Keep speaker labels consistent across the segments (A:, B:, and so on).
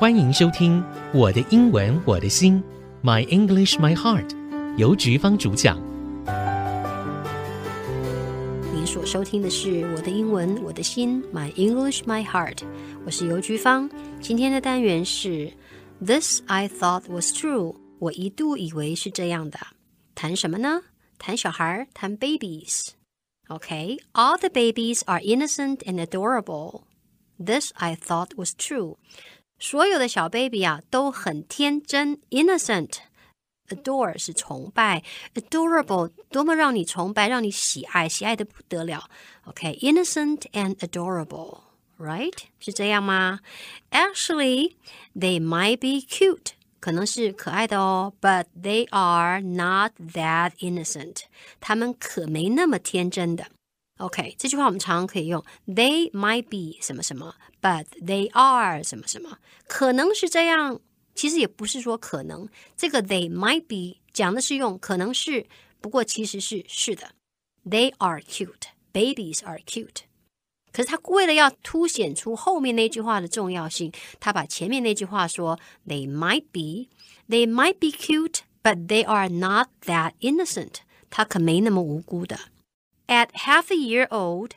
A: 欢迎收听《我的英文我的心》，My English My Heart，由菊芳主讲。
B: 您所收听的是《我的英文我的心》，My English My Heart，我是尤菊芳。今天的单元是 This I thought was true，我一度以为是这样的。谈什么呢？谈小孩，谈 babies。Okay, all the babies are innocent and adorable. This I thought was true. 所有的小 baby 啊都很天真，innocent。adore 是崇拜，adorable 多么让你崇拜，让你喜爱，喜爱的不得了。OK，innocent、okay, and adorable，right？是这样吗？Actually, they might be cute，可能是可爱的哦，but they are not that innocent，他们可没那么天真的。 OK，这句话我们常常可以用，They might be 什么什么，but they are 什么什么，可能是这样。其实也不是说可能，这个 they might be 讲的是用可能是，不过其实是是的。They are cute, babies are cute。可是他为了要凸显出后面那句话的重要性，他把前面那句话说 They might be, they might be cute, but they are not that innocent。他可没那么无辜的。 At half a year old，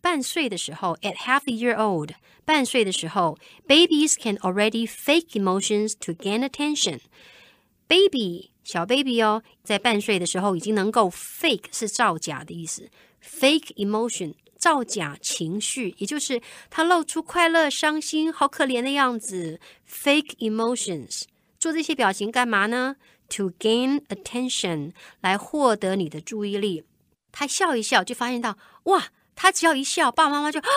B: 半岁的时候，at half a year old，半岁的时候，babies can already fake emotions to gain attention。baby 小 baby 哦，在半岁的时候已经能够 fake 是造假的意思，fake emotion 造假情绪，也就是他露出快乐、伤心、好可怜的样子，fake emotions。做这些表情干嘛呢？To gain attention，来获得你的注意力。 他笑一笑，就发现到哇，他只要一笑，爸爸妈妈就啊，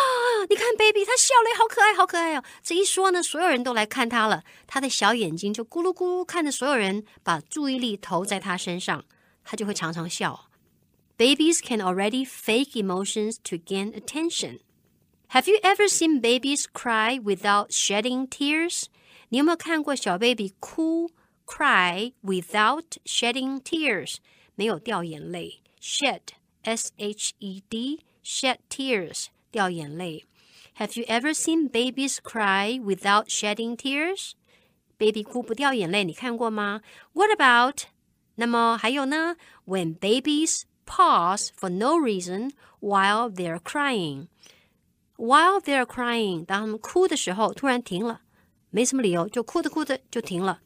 B: 你看 baby，他笑了，好可爱，好可爱哦。这一说呢，所有人都来看他了，他的小眼睛就咕噜咕噜看着所有人，把注意力投在他身上，他就会常常笑。Babies can already fake emotions to gain attention. Have you ever seen babies cry without shedding tears? 你有没有看过小 baby 哭 cry without shedding tears？没有掉眼泪，shed S H E D shed tears 掉眼泪。Have you ever seen babies cry without shedding tears? Baby 哭不掉眼泪，你看过吗？What about？那么还有呢？When babies pause for no reason while they're crying. While they're crying，当他们哭的时候，突然停了，没什么理由，就哭着哭着就停了。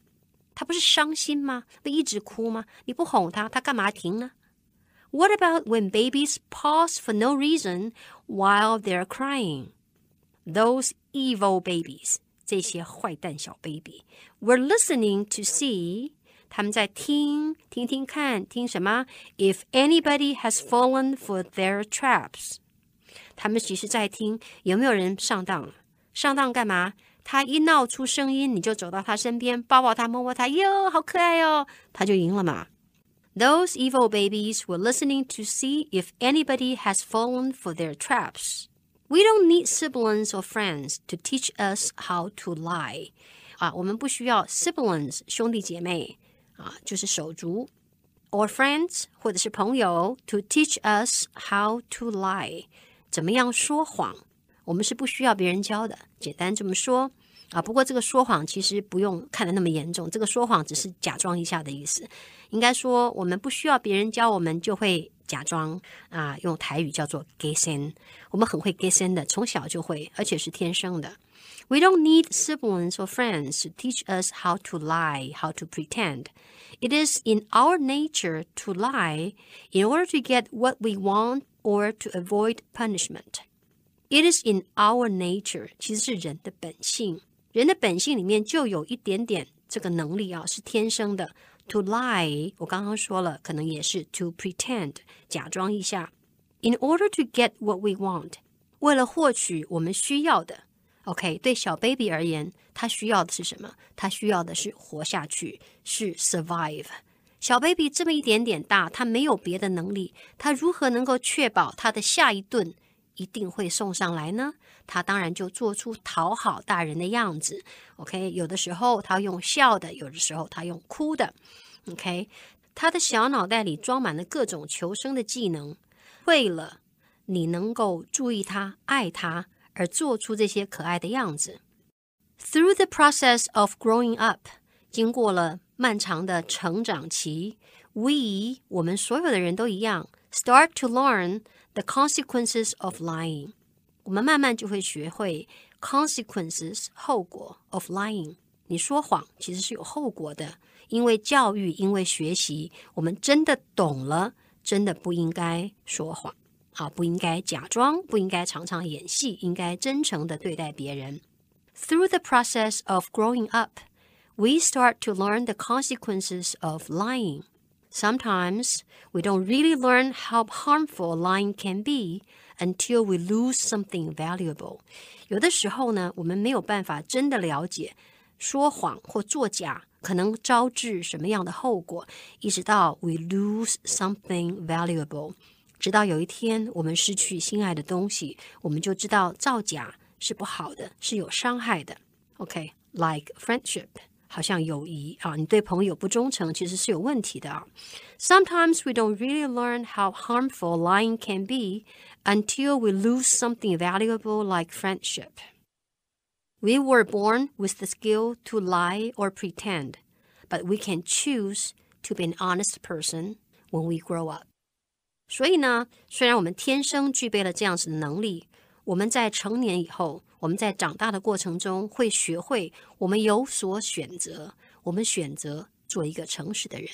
B: 他不是伤心吗？不一直哭吗？你不哄他，他干嘛停呢 ？what about when babies pause for no reason while they're crying? Those evil babies, 这些坏蛋小 baby, were listening to see 他们在听，听听看，听什么？If anybody has fallen for their traps，他们其实在听有没有人上当了。上当干嘛？他一闹出声音，你就走到他身边，抱抱他，摸摸他，哟，好可爱哦，他就赢了嘛。 those evil babies were listening to see if anybody has fallen for their traps. We don't need siblings or friends to teach us how to lie. 啊，我们不需要 siblings 兄弟姐妹啊，就是手足，or friends 或者是朋友 to teach us how to lie，怎么样说谎，我们是不需要别人教的。简单这么说 啊，不过这个说谎其实不用看得那么严重，这个说谎只是假装一下的意思。应该说，我们不需要别人教我们，就会假装啊，用台语叫做 g e s s n 我们很会 g e s s n 的，从小就会，而且是天生的。We don't need siblings or friends to teach us how to lie, how to pretend. It is in our nature to lie in order to get what we want or to avoid punishment. It is in our nature，其实是人的本性， 人的本性里面就有一点点这个能力啊，是天生的。To lie，我刚刚说了，可能也是 to pretend，假装一下。In order to get what we want，为了获取我们需要的。OK，对小 baby 而言，他需要的是什么？他需要的是活下去，是 survive。小 baby 这么一点点大，他没有别的能力，他如何能够确保他的下一顿一定会送上来呢？他当然就做出讨好大人的样子。OK，有的时候他用笑的，有的时候他用哭的。OK，他的小脑袋里装满了各种求生的技能，为了你能够注意他、爱他而做出这些可爱的样子。Through the process of growing up，经过了漫长的成长期，we 我们所有的人都一样，start to learn the consequences of lying。我们慢慢就会学会 consequences 后果 of lying。你说谎其实是有后果的，因为教育，因为学习，我们真的懂了，真的不应该说谎啊，不应该假装，不应该常常演戏，应该真诚的对待别人。Through the process of growing up, we start to learn the consequences of lying. Sometimes we don't really learn how harmful lying can be until we lose something valuable. 有的时候呢，我们没有办法真的了解说谎或作假可能招致什么样的后果，一直到 we lose something valuable，直到有一天我们失去心爱的东西，我们就知道造假。是不好的，是有伤害的。OK，like、okay? friendship， 好像友谊啊，你对朋友不忠诚，其实是有问题的啊。Sometimes we don't really learn how harmful lying can be until we lose something valuable like friendship. We were born with the skill to lie or pretend, but we can choose to be an honest person when we grow up. 所以呢，虽然我们天生具备了这样子的能力， 我们在成年以后，我们在长大的过程中会学会，我们有所选择，我们选择做一个诚实的人。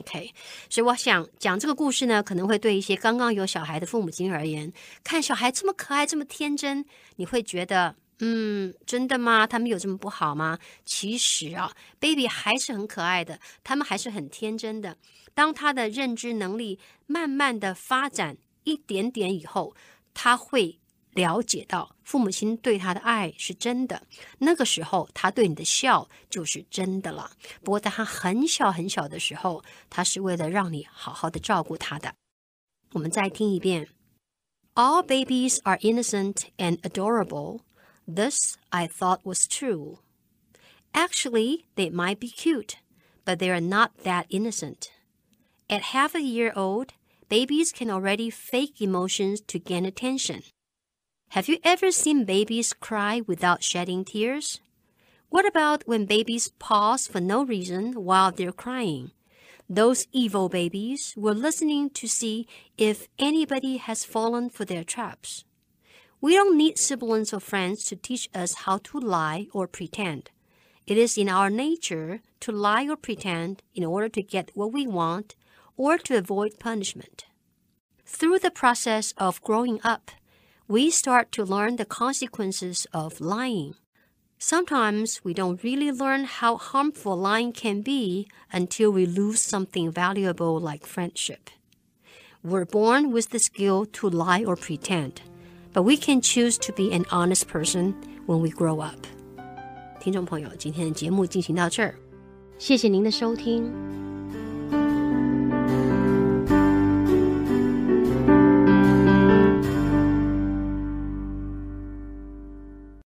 B: OK，所以我想讲这个故事呢，可能会对一些刚刚有小孩的父母亲而言，看小孩这么可爱，这么天真，你会觉得，嗯，真的吗？他们有这么不好吗？其实啊，baby 还是很可爱的，他们还是很天真的。当他的认知能力慢慢的发展一点点以后，他会了解到父母亲对他的爱是真的，那个时候他对你的笑就是真的了。不过在他很小很小的时候，他是为了让你好好的照顾他的。我们再听一遍：All babies are innocent and adorable. This I thought was true. Actually, they might be cute, but they are not that innocent. At half a year old, babies can already fake emotions to gain attention. Have you ever seen babies cry without shedding tears? What about when babies pause for no reason while they're crying? Those evil babies were listening to see if anybody has fallen for their traps. We don't need siblings or friends to teach us how to lie or pretend. It is in our nature to lie or pretend in order to get what we want or to avoid punishment. Through the process of growing up, we start to learn the consequences of lying. Sometimes we don't really learn how harmful lying can be until we lose something valuable like friendship. We're born with the skill to lie or pretend, but we can choose to be an honest person when we grow up. 听众朋友，今天的节目进行到这儿，谢谢您的收听。